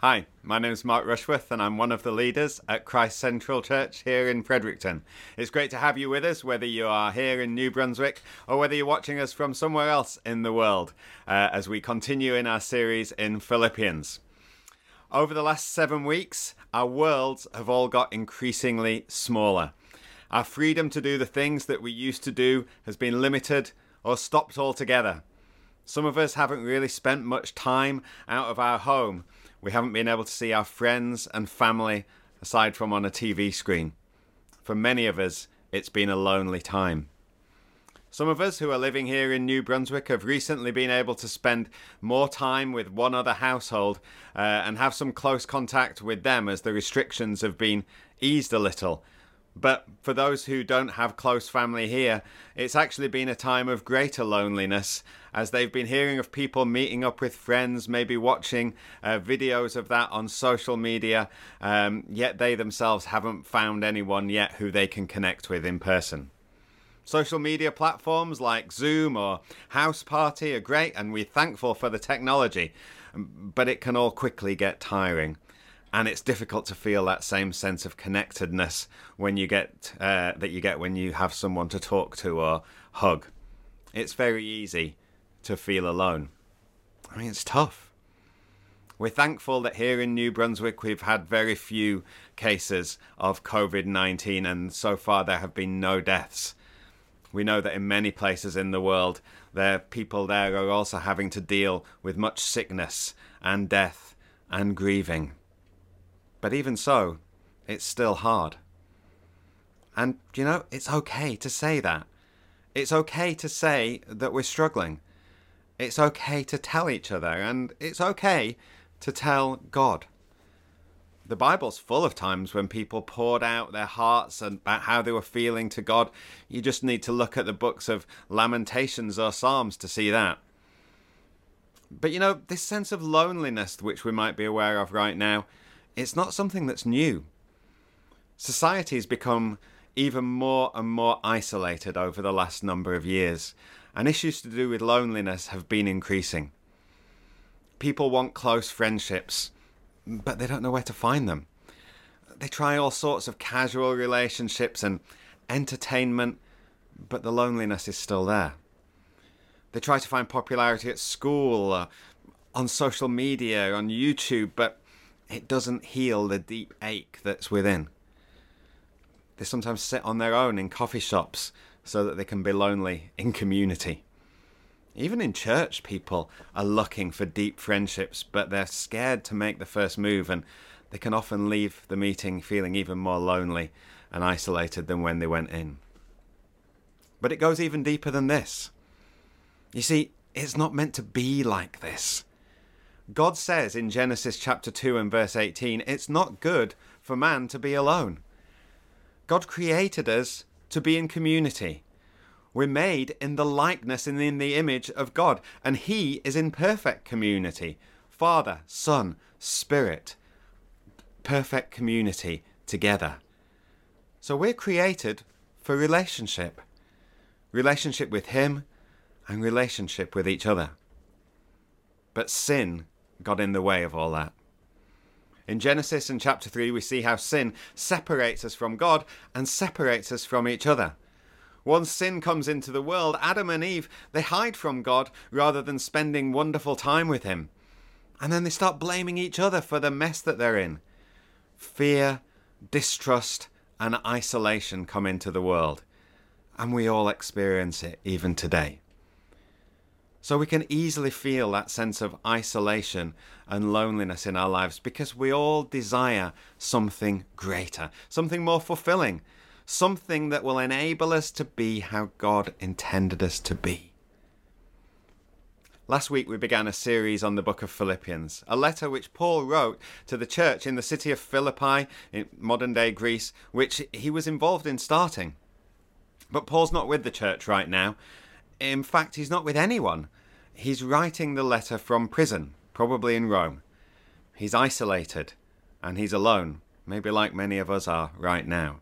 Hi, my name is Mark Rushworth, and I'm one of the leaders at Christ Central Church here in Fredericton. It's great to have you with us, whether you are here in New Brunswick or whether you're watching us from somewhere else in the world, uh, as we continue in our series in Philippians. Over the last seven weeks, our worlds have all got increasingly smaller. Our freedom to do the things that we used to do has been limited or stopped altogether. Some of us haven't really spent much time out of our home we haven't been able to see our friends and family aside from on a TV screen. For many of us, it's been a lonely time. Some of us who are living here in New Brunswick have recently been able to spend more time with one other household uh, and have some close contact with them as the restrictions have been eased a little. But for those who don't have close family here, it's actually been a time of greater loneliness as they've been hearing of people meeting up with friends, maybe watching uh, videos of that on social media, um, yet they themselves haven't found anyone yet who they can connect with in person. Social media platforms like Zoom or House Party are great, and we're thankful for the technology, but it can all quickly get tiring and it's difficult to feel that same sense of connectedness when you get uh, that you get when you have someone to talk to or hug. It's very easy to feel alone. I mean, it's tough. We're thankful that here in New Brunswick we've had very few cases of COVID 19, and so far there have been no deaths. We know that in many places in the world, there people there are also having to deal with much sickness and death and grieving. But even so, it's still hard. And, you know, it's okay to say that. It's okay to say that we're struggling. It's okay to tell each other, and it's okay to tell God. The Bible's full of times when people poured out their hearts about how they were feeling to God. You just need to look at the books of Lamentations or Psalms to see that. But you know, this sense of loneliness which we might be aware of right now, it's not something that's new. Society has become even more and more isolated over the last number of years, and issues to do with loneliness have been increasing. People want close friendships, but they don't know where to find them. They try all sorts of casual relationships and entertainment, but the loneliness is still there. They try to find popularity at school, uh, on social media, on YouTube, but it doesn't heal the deep ache that's within. They sometimes sit on their own in coffee shops so that they can be lonely in community. Even in church, people are looking for deep friendships, but they're scared to make the first move, and they can often leave the meeting feeling even more lonely and isolated than when they went in. But it goes even deeper than this. You see, it's not meant to be like this. God says in Genesis chapter 2 and verse 18, it's not good for man to be alone. God created us to be in community. We're made in the likeness and in the image of God, and He is in perfect community Father, Son, Spirit. Perfect community together. So we're created for relationship relationship with Him and relationship with each other. But sin got in the way of all that. In Genesis in chapter 3, we see how sin separates us from God and separates us from each other. Once sin comes into the world, Adam and Eve, they hide from God rather than spending wonderful time with Him. And then they start blaming each other for the mess that they're in. Fear, distrust, and isolation come into the world. And we all experience it even today. So we can easily feel that sense of isolation and loneliness in our lives because we all desire something greater, something more fulfilling, something that will enable us to be how God intended us to be. Last week we began a series on the book of Philippians, a letter which Paul wrote to the church in the city of Philippi in modern day Greece, which he was involved in starting. But Paul's not with the church right now. In fact, he's not with anyone he's writing the letter from prison, probably in Rome. He's isolated and he's alone, maybe like many of us are right now.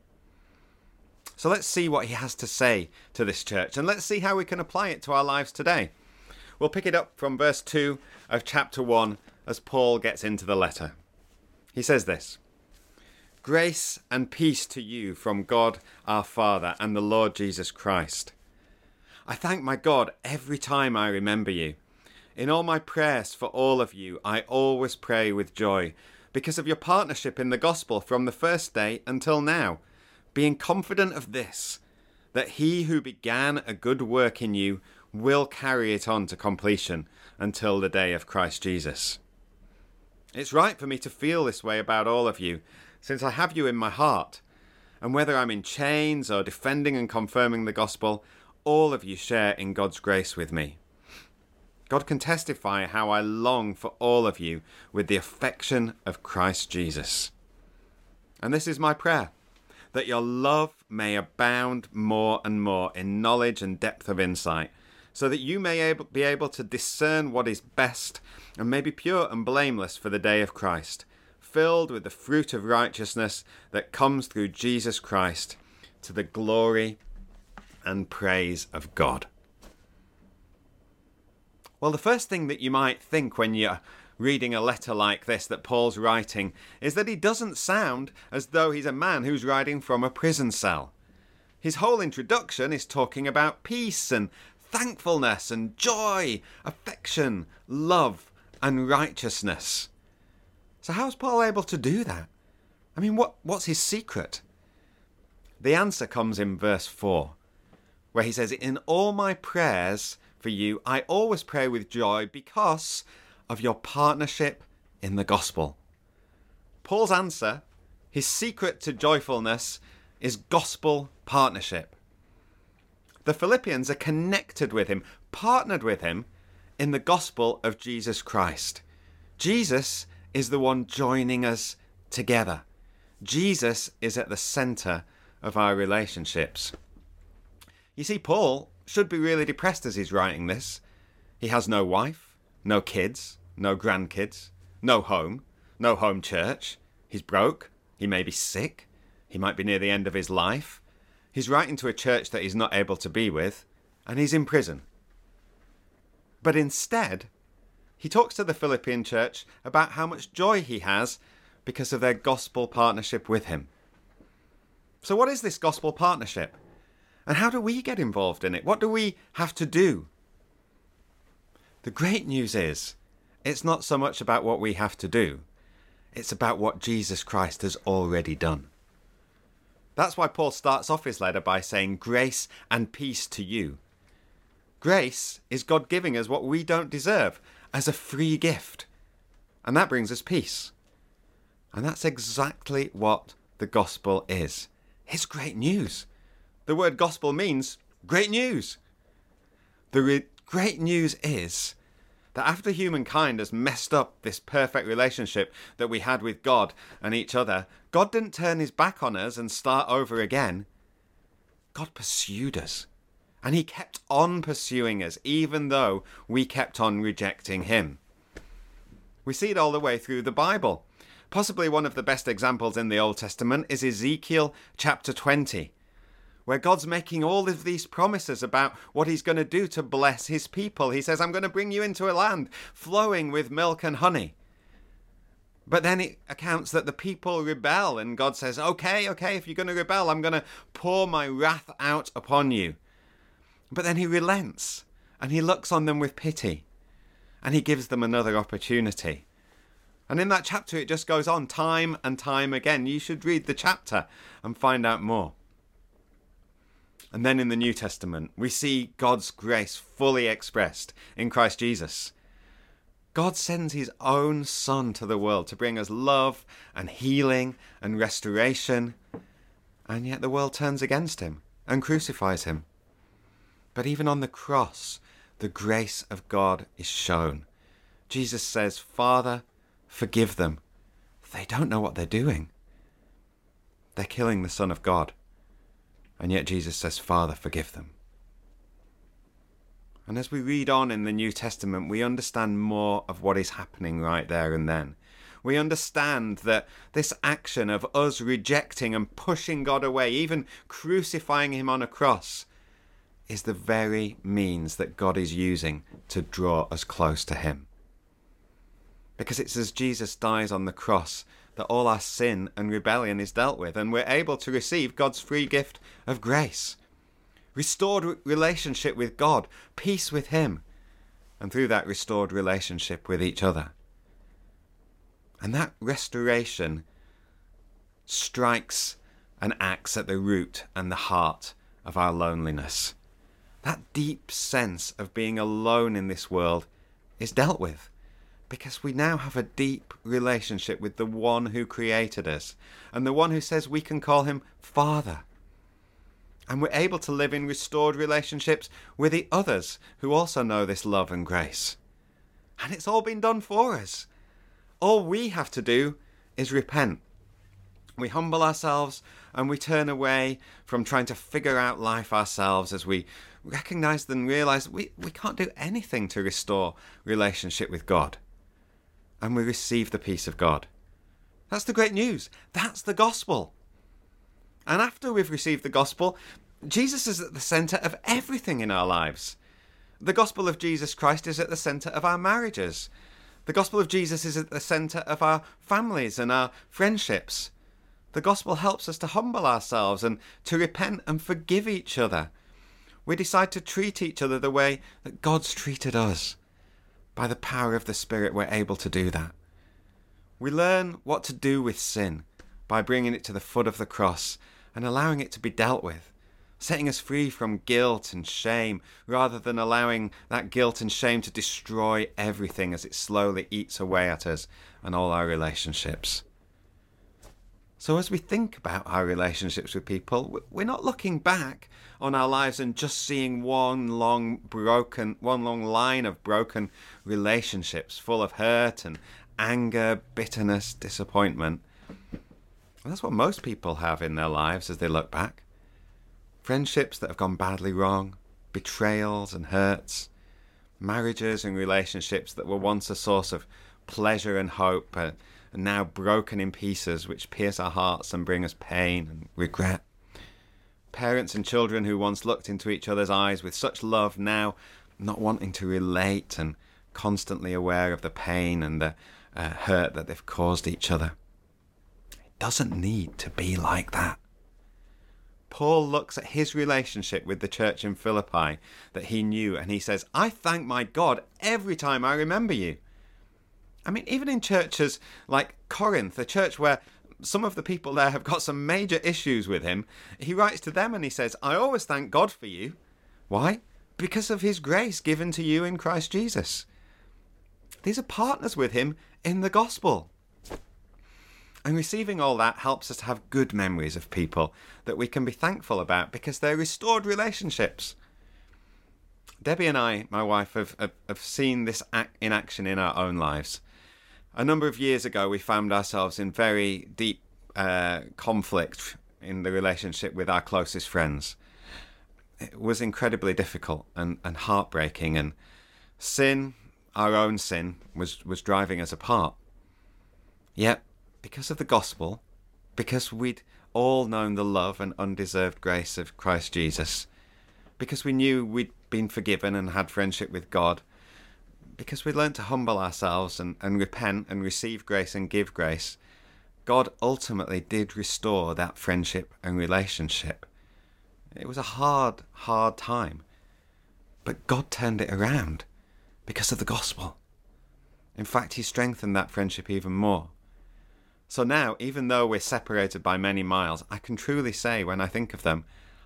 So let's see what he has to say to this church and let's see how we can apply it to our lives today. We'll pick it up from verse 2 of chapter 1 as Paul gets into the letter. He says this Grace and peace to you from God our Father and the Lord Jesus Christ. I thank my God every time I remember you. In all my prayers for all of you, I always pray with joy because of your partnership in the gospel from the first day until now, being confident of this, that he who began a good work in you will carry it on to completion until the day of Christ Jesus. It's right for me to feel this way about all of you, since I have you in my heart. And whether I'm in chains or defending and confirming the gospel, all of you share in God's grace with me. God can testify how I long for all of you with the affection of Christ Jesus. And this is my prayer that your love may abound more and more in knowledge and depth of insight, so that you may be able to discern what is best and may be pure and blameless for the day of Christ, filled with the fruit of righteousness that comes through Jesus Christ to the glory and praise of God. Well, the first thing that you might think when you're reading a letter like this that Paul's writing is that he doesn't sound as though he's a man who's writing from a prison cell. His whole introduction is talking about peace and thankfulness and joy, affection, love, and righteousness. So, how's Paul able to do that? I mean, what, what's his secret? The answer comes in verse 4, where he says, In all my prayers, for you, I always pray with joy because of your partnership in the gospel. Paul's answer, his secret to joyfulness, is gospel partnership. The Philippians are connected with him, partnered with him in the gospel of Jesus Christ. Jesus is the one joining us together. Jesus is at the center of our relationships. You see, Paul should be really depressed as he's writing this. He has no wife, no kids, no grandkids, no home, no home church. He's broke. He may be sick. He might be near the end of his life. He's writing to a church that he's not able to be with, and he's in prison. But instead, he talks to the Philippian church about how much joy he has because of their gospel partnership with him. So, what is this gospel partnership? And how do we get involved in it? What do we have to do? The great news is, it's not so much about what we have to do, it's about what Jesus Christ has already done. That's why Paul starts off his letter by saying, Grace and peace to you. Grace is God giving us what we don't deserve as a free gift. And that brings us peace. And that's exactly what the gospel is. It's great news. The word gospel means great news. The re- great news is that after humankind has messed up this perfect relationship that we had with God and each other, God didn't turn his back on us and start over again. God pursued us. And he kept on pursuing us, even though we kept on rejecting him. We see it all the way through the Bible. Possibly one of the best examples in the Old Testament is Ezekiel chapter 20 where God's making all of these promises about what He's going to do to bless His people. He says, I'm going to bring you into a land flowing with milk and honey. But then it accounts that the people rebel, and God says, Okay, okay, if you're going to rebel, I'm going to pour my wrath out upon you. But then He relents, and He looks on them with pity, and He gives them another opportunity. And in that chapter, it just goes on time and time again. You should read the chapter and find out more. And then in the New Testament, we see God's grace fully expressed in Christ Jesus. God sends his own Son to the world to bring us love and healing and restoration, and yet the world turns against him and crucifies him. But even on the cross, the grace of God is shown. Jesus says, Father, forgive them. They don't know what they're doing. They're killing the Son of God. And yet Jesus says, Father, forgive them. And as we read on in the New Testament, we understand more of what is happening right there and then. We understand that this action of us rejecting and pushing God away, even crucifying Him on a cross, is the very means that God is using to draw us close to Him. Because it's as Jesus dies on the cross that all our sin and rebellion is dealt with, and we're able to receive God's free gift of grace. Restored relationship with God, peace with Him, and through that restored relationship with each other. And that restoration strikes and acts at the root and the heart of our loneliness. That deep sense of being alone in this world is dealt with because we now have a deep relationship with the one who created us and the one who says we can call him Father. And we're able to live in restored relationships with the others who also know this love and grace. And it's all been done for us. All we have to do is repent. We humble ourselves and we turn away from trying to figure out life ourselves as we recognize and realize we, we can't do anything to restore relationship with God. And we receive the peace of God. That's the great news. That's the gospel. And after we've received the gospel, Jesus is at the center of everything in our lives. The gospel of Jesus Christ is at the center of our marriages. The gospel of Jesus is at the center of our families and our friendships. The gospel helps us to humble ourselves and to repent and forgive each other. We decide to treat each other the way that God's treated us. By the power of the Spirit, we're able to do that. We learn what to do with sin by bringing it to the foot of the cross and allowing it to be dealt with, setting us free from guilt and shame rather than allowing that guilt and shame to destroy everything as it slowly eats away at us and all our relationships. So, as we think about our relationships with people, we're not looking back on our lives and just seeing one long broken, one long line of broken relationships full of hurt and anger, bitterness, disappointment. And that's what most people have in their lives as they look back. Friendships that have gone badly wrong, betrayals and hurts, marriages and relationships that were once a source of pleasure and hope. Uh, now broken in pieces, which pierce our hearts and bring us pain and regret. Parents and children who once looked into each other's eyes with such love now not wanting to relate and constantly aware of the pain and the uh, hurt that they've caused each other. It doesn't need to be like that. Paul looks at his relationship with the church in Philippi that he knew and he says, I thank my God every time I remember you. I mean, even in churches like Corinth, a church where some of the people there have got some major issues with him, he writes to them and he says, I always thank God for you. Why? Because of his grace given to you in Christ Jesus. These are partners with him in the gospel. And receiving all that helps us to have good memories of people that we can be thankful about because they're restored relationships. Debbie and I, my wife, have, have, have seen this in action in our own lives a number of years ago, we found ourselves in very deep uh, conflict in the relationship with our closest friends. It was incredibly difficult and, and heartbreaking, and sin, our own sin, was, was driving us apart. Yet, because of the gospel, because we'd all known the love and undeserved grace of Christ Jesus, because we knew we'd been forgiven and had friendship with God, because we learn to humble ourselves and, and repent and receive grace and give grace, God ultimately did restore that friendship and relationship. It was a hard, hard time. But God turned it around because of the gospel. In fact, He strengthened that friendship even more. So now, even though we're separated by many miles, I can truly say when I think of them,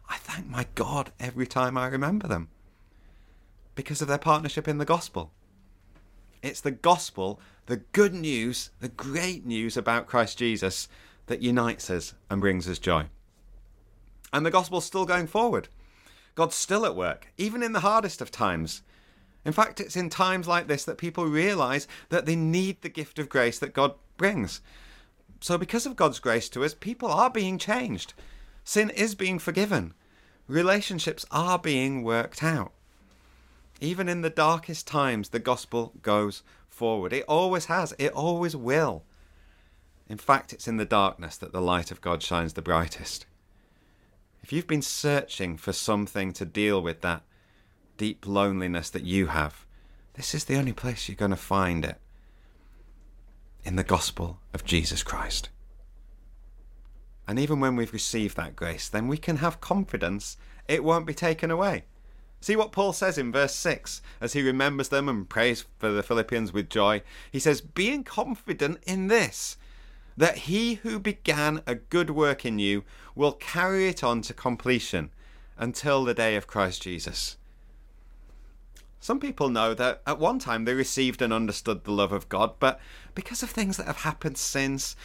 I thank my God every time I remember them because of their partnership in the gospel. It's the gospel, the good news, the great news about Christ Jesus that unites us and brings us joy. And the gospel's still going forward. God's still at work, even in the hardest of times. In fact, it's in times like this that people realize that they need the gift of grace that God brings. So, because of God's grace to us, people are being changed. Sin is being forgiven. Relationships are being worked out. Even in the darkest times, the gospel goes forward. It always has, it always will. In fact, it's in the darkness that the light of God shines the brightest. If you've been searching for something to deal with that deep loneliness that you have, this is the only place you're going to find it. in the gospel of Jesus Christ. And even when we've received that grace, then we can have confidence it won't be taken away. See what Paul says in verse 6 as he remembers them and prays for the Philippians with joy. He says, Being confident in this, that he who began a good work in you will carry it on to completion until the day of Christ Jesus. Some people know that at one time they received and understood the love of God, but because of things that have happened since,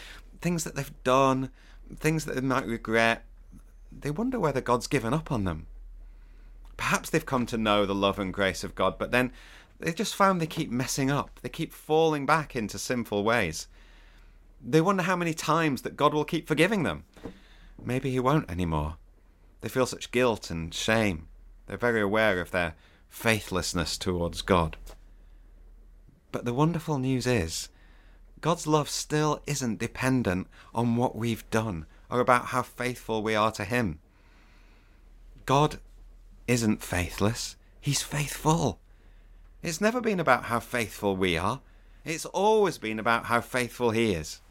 things that they've done, things that they might regret, they wonder whether God's given up on them. Perhaps they've come to know the love and grace of God, but then they just found they keep messing up. They keep falling back into sinful ways. They wonder how many times that God will keep forgiving them. Maybe He won't anymore. They feel such guilt and shame. They're very aware of their faithlessness towards God. But the wonderful news is God's love still isn't dependent on what we've done or about how faithful we are to Him. God isn't faithless, He's faithful. It's never been about how faithful we are, it's always been about how faithful He is.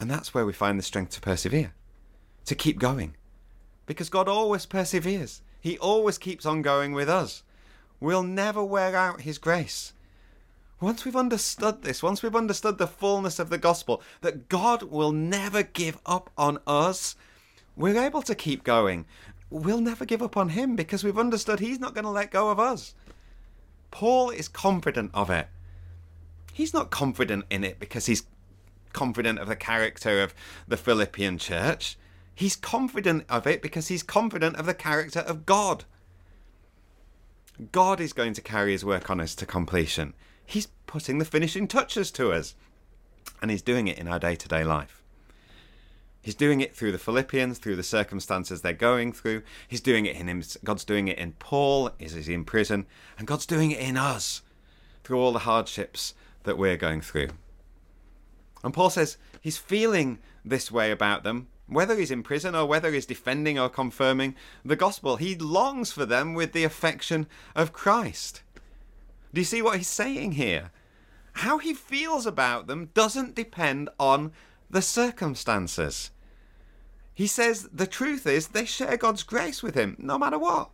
And that's where we find the strength to persevere, to keep going. Because God always perseveres, He always keeps on going with us. We'll never wear out His grace. Once we've understood this, once we've understood the fullness of the gospel, that God will never give up on us, we're able to keep going. We'll never give up on Him because we've understood He's not going to let go of us. Paul is confident of it. He's not confident in it because he's confident of the character of the Philippian church. He's confident of it because he's confident of the character of God. God is going to carry his work on us to completion. He's putting the finishing touches to us. And he's doing it in our day to day life. He's doing it through the Philippians, through the circumstances they're going through. He's doing it in him. God's doing it in Paul, is he in prison, and God's doing it in us through all the hardships that we're going through. And Paul says he's feeling this way about them, whether he's in prison or whether he's defending or confirming the gospel. He longs for them with the affection of Christ. Do you see what he's saying here? How he feels about them doesn't depend on the circumstances. He says the truth is they share God's grace with him, no matter what.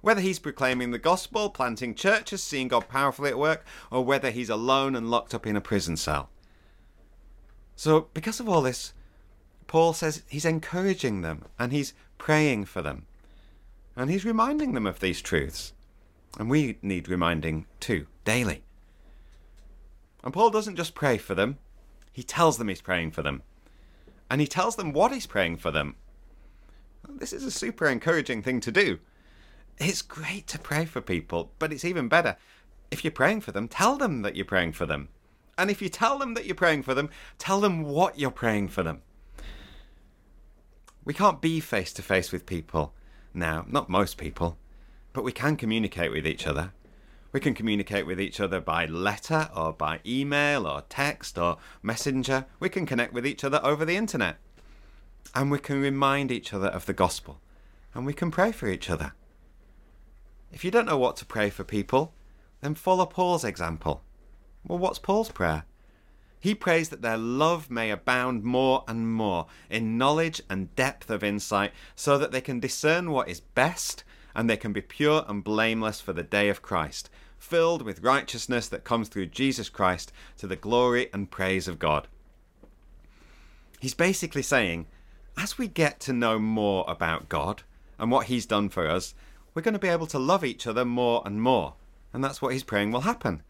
Whether he's proclaiming the gospel, planting churches, seeing God powerfully at work, or whether he's alone and locked up in a prison cell. So, because of all this, Paul says he's encouraging them and he's praying for them. And he's reminding them of these truths. And we need reminding too, daily. And Paul doesn't just pray for them, he tells them he's praying for them and he tells them what he's praying for them. This is a super encouraging thing to do. It's great to pray for people, but it's even better if you're praying for them, tell them that you're praying for them. And if you tell them that you're praying for them, tell them what you're praying for them. We can't be face to face with people now, not most people, but we can communicate with each other. We can communicate with each other by letter or by email or text or messenger. We can connect with each other over the internet. And we can remind each other of the gospel. And we can pray for each other. If you don't know what to pray for people, then follow Paul's example. Well, what's Paul's prayer? He prays that their love may abound more and more in knowledge and depth of insight, so that they can discern what is best and they can be pure and blameless for the day of Christ, filled with righteousness that comes through Jesus Christ to the glory and praise of God. He's basically saying, as we get to know more about God and what He's done for us, we're going to be able to love each other more and more. And that's what He's praying will happen.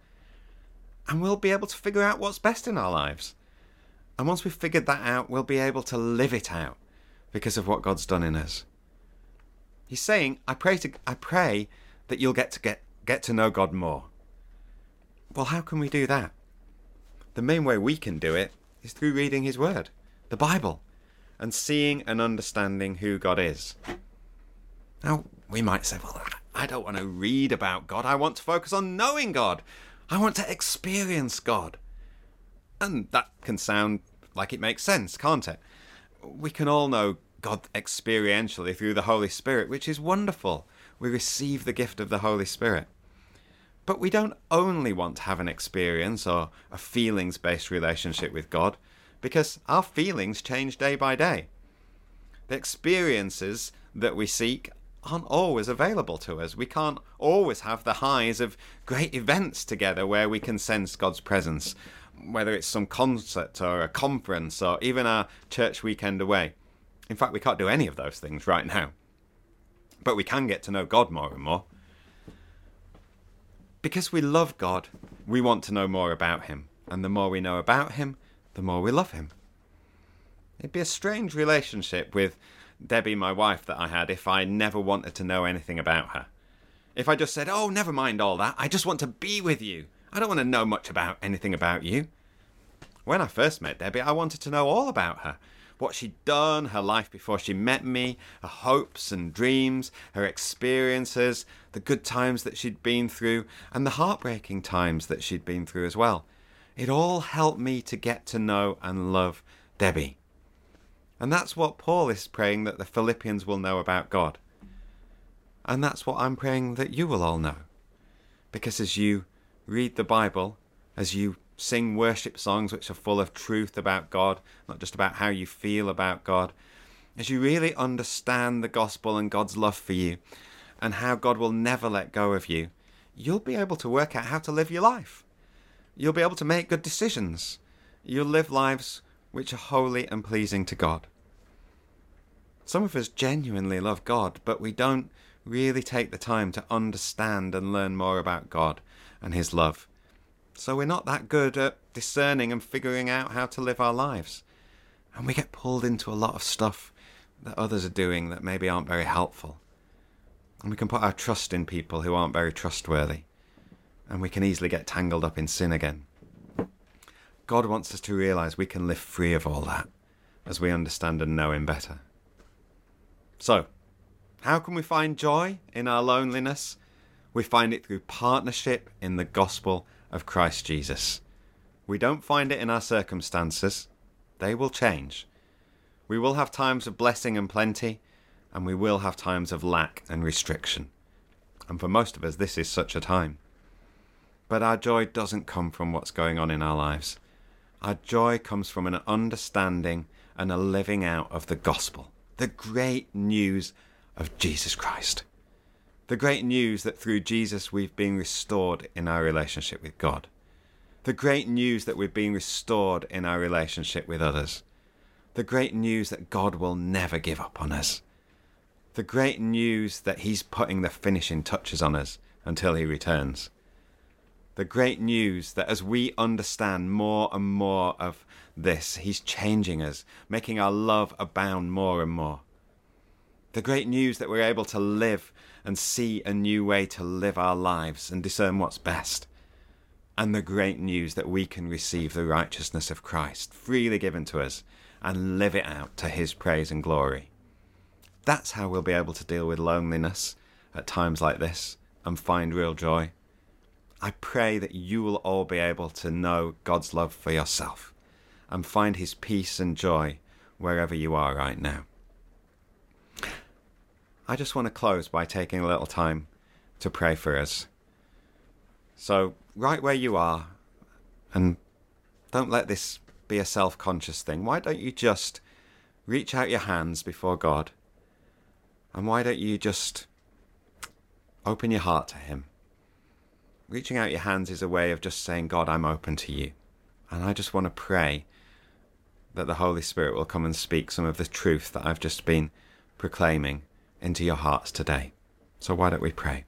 And we'll be able to figure out what's best in our lives. And once we've figured that out, we'll be able to live it out because of what God's done in us. He's saying, I pray to I pray that you'll get to get get to know God more. Well, how can we do that? The main way we can do it is through reading His Word, the Bible, and seeing and understanding who God is. Now, we might say, well, I don't want to read about God. I want to focus on knowing God. I want to experience God. And that can sound like it makes sense, can't it? We can all know God experientially through the Holy Spirit, which is wonderful. We receive the gift of the Holy Spirit. But we don't only want to have an experience or a feelings based relationship with God because our feelings change day by day. The experiences that we seek aren't always available to us. We can't always have the highs of great events together where we can sense God's presence, whether it's some concert or a conference or even our church weekend away. In fact, we can't do any of those things right now. But we can get to know God more and more. Because we love God, we want to know more about Him. And the more we know about Him, the more we love Him. It'd be a strange relationship with Debbie, my wife, that I had if I never wanted to know anything about her. If I just said, oh, never mind all that, I just want to be with you. I don't want to know much about anything about you. When I first met Debbie, I wanted to know all about her what she'd done, her life before she met me, her hopes and dreams, her experiences, the good times that she'd been through, and the heartbreaking times that she'd been through as well. It all helped me to get to know and love Debbie. And that's what Paul is praying that the Philippians will know about God. And that's what I'm praying that you will all know. Because as you read the Bible, as you sing worship songs which are full of truth about God, not just about how you feel about God, as you really understand the gospel and God's love for you and how God will never let go of you, you'll be able to work out how to live your life. You'll be able to make good decisions. You'll live lives which are holy and pleasing to God. Some of us genuinely love God, but we don't really take the time to understand and learn more about God and His love. So we're not that good at discerning and figuring out how to live our lives. And we get pulled into a lot of stuff that others are doing that maybe aren't very helpful. And we can put our trust in people who aren't very trustworthy. And we can easily get tangled up in sin again. God wants us to realize we can live free of all that as we understand and know Him better. So, how can we find joy in our loneliness? We find it through partnership in the gospel of Christ Jesus. We don't find it in our circumstances, they will change. We will have times of blessing and plenty, and we will have times of lack and restriction. And for most of us, this is such a time. But our joy doesn't come from what's going on in our lives. Our joy comes from an understanding and a living out of the gospel, the great news of Jesus Christ. The great news that through Jesus we've been restored in our relationship with God. The great news that we've been restored in our relationship with others. The great news that God will never give up on us. The great news that He's putting the finishing touches on us until He returns. The great news that as we understand more and more of this, He's changing us, making our love abound more and more. The great news that we're able to live and see a new way to live our lives and discern what's best. And the great news that we can receive the righteousness of Christ freely given to us and live it out to his praise and glory. That's how we'll be able to deal with loneliness at times like this and find real joy. I pray that you will all be able to know God's love for yourself and find his peace and joy wherever you are right now. I just want to close by taking a little time to pray for us. So, right where you are, and don't let this be a self conscious thing, why don't you just reach out your hands before God? And why don't you just open your heart to Him? Reaching out your hands is a way of just saying, God, I'm open to you. And I just want to pray that the Holy Spirit will come and speak some of the truth that I've just been proclaiming into your hearts today. So why don't we pray?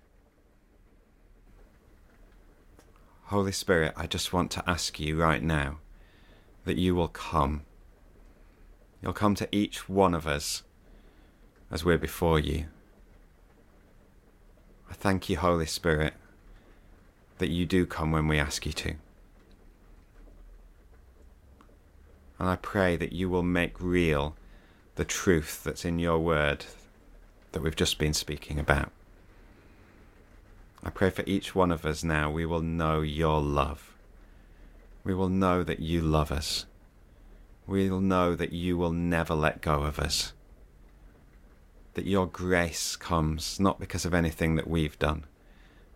Holy Spirit, I just want to ask you right now that you will come. You'll come to each one of us as we're before you. I thank you, Holy Spirit, that you do come when we ask you to. And I pray that you will make real the truth that's in your word that we've just been speaking about. I pray for each one of us now, we will know your love. We will know that you love us. We will know that you will never let go of us. That your grace comes not because of anything that we've done,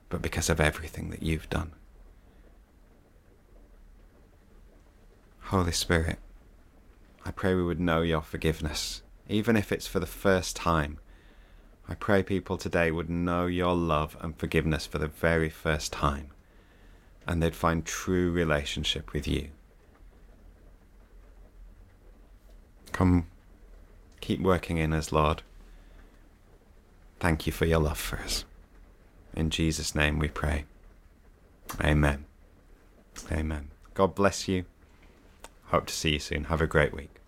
but because of everything that you've done. Holy Spirit, I pray we would know your forgiveness, even if it's for the first time. I pray people today would know your love and forgiveness for the very first time, and they'd find true relationship with you. Come, keep working in us, Lord. Thank you for your love for us. In Jesus' name we pray. Amen. Amen. God bless you. Hope to see you soon. Have a great week.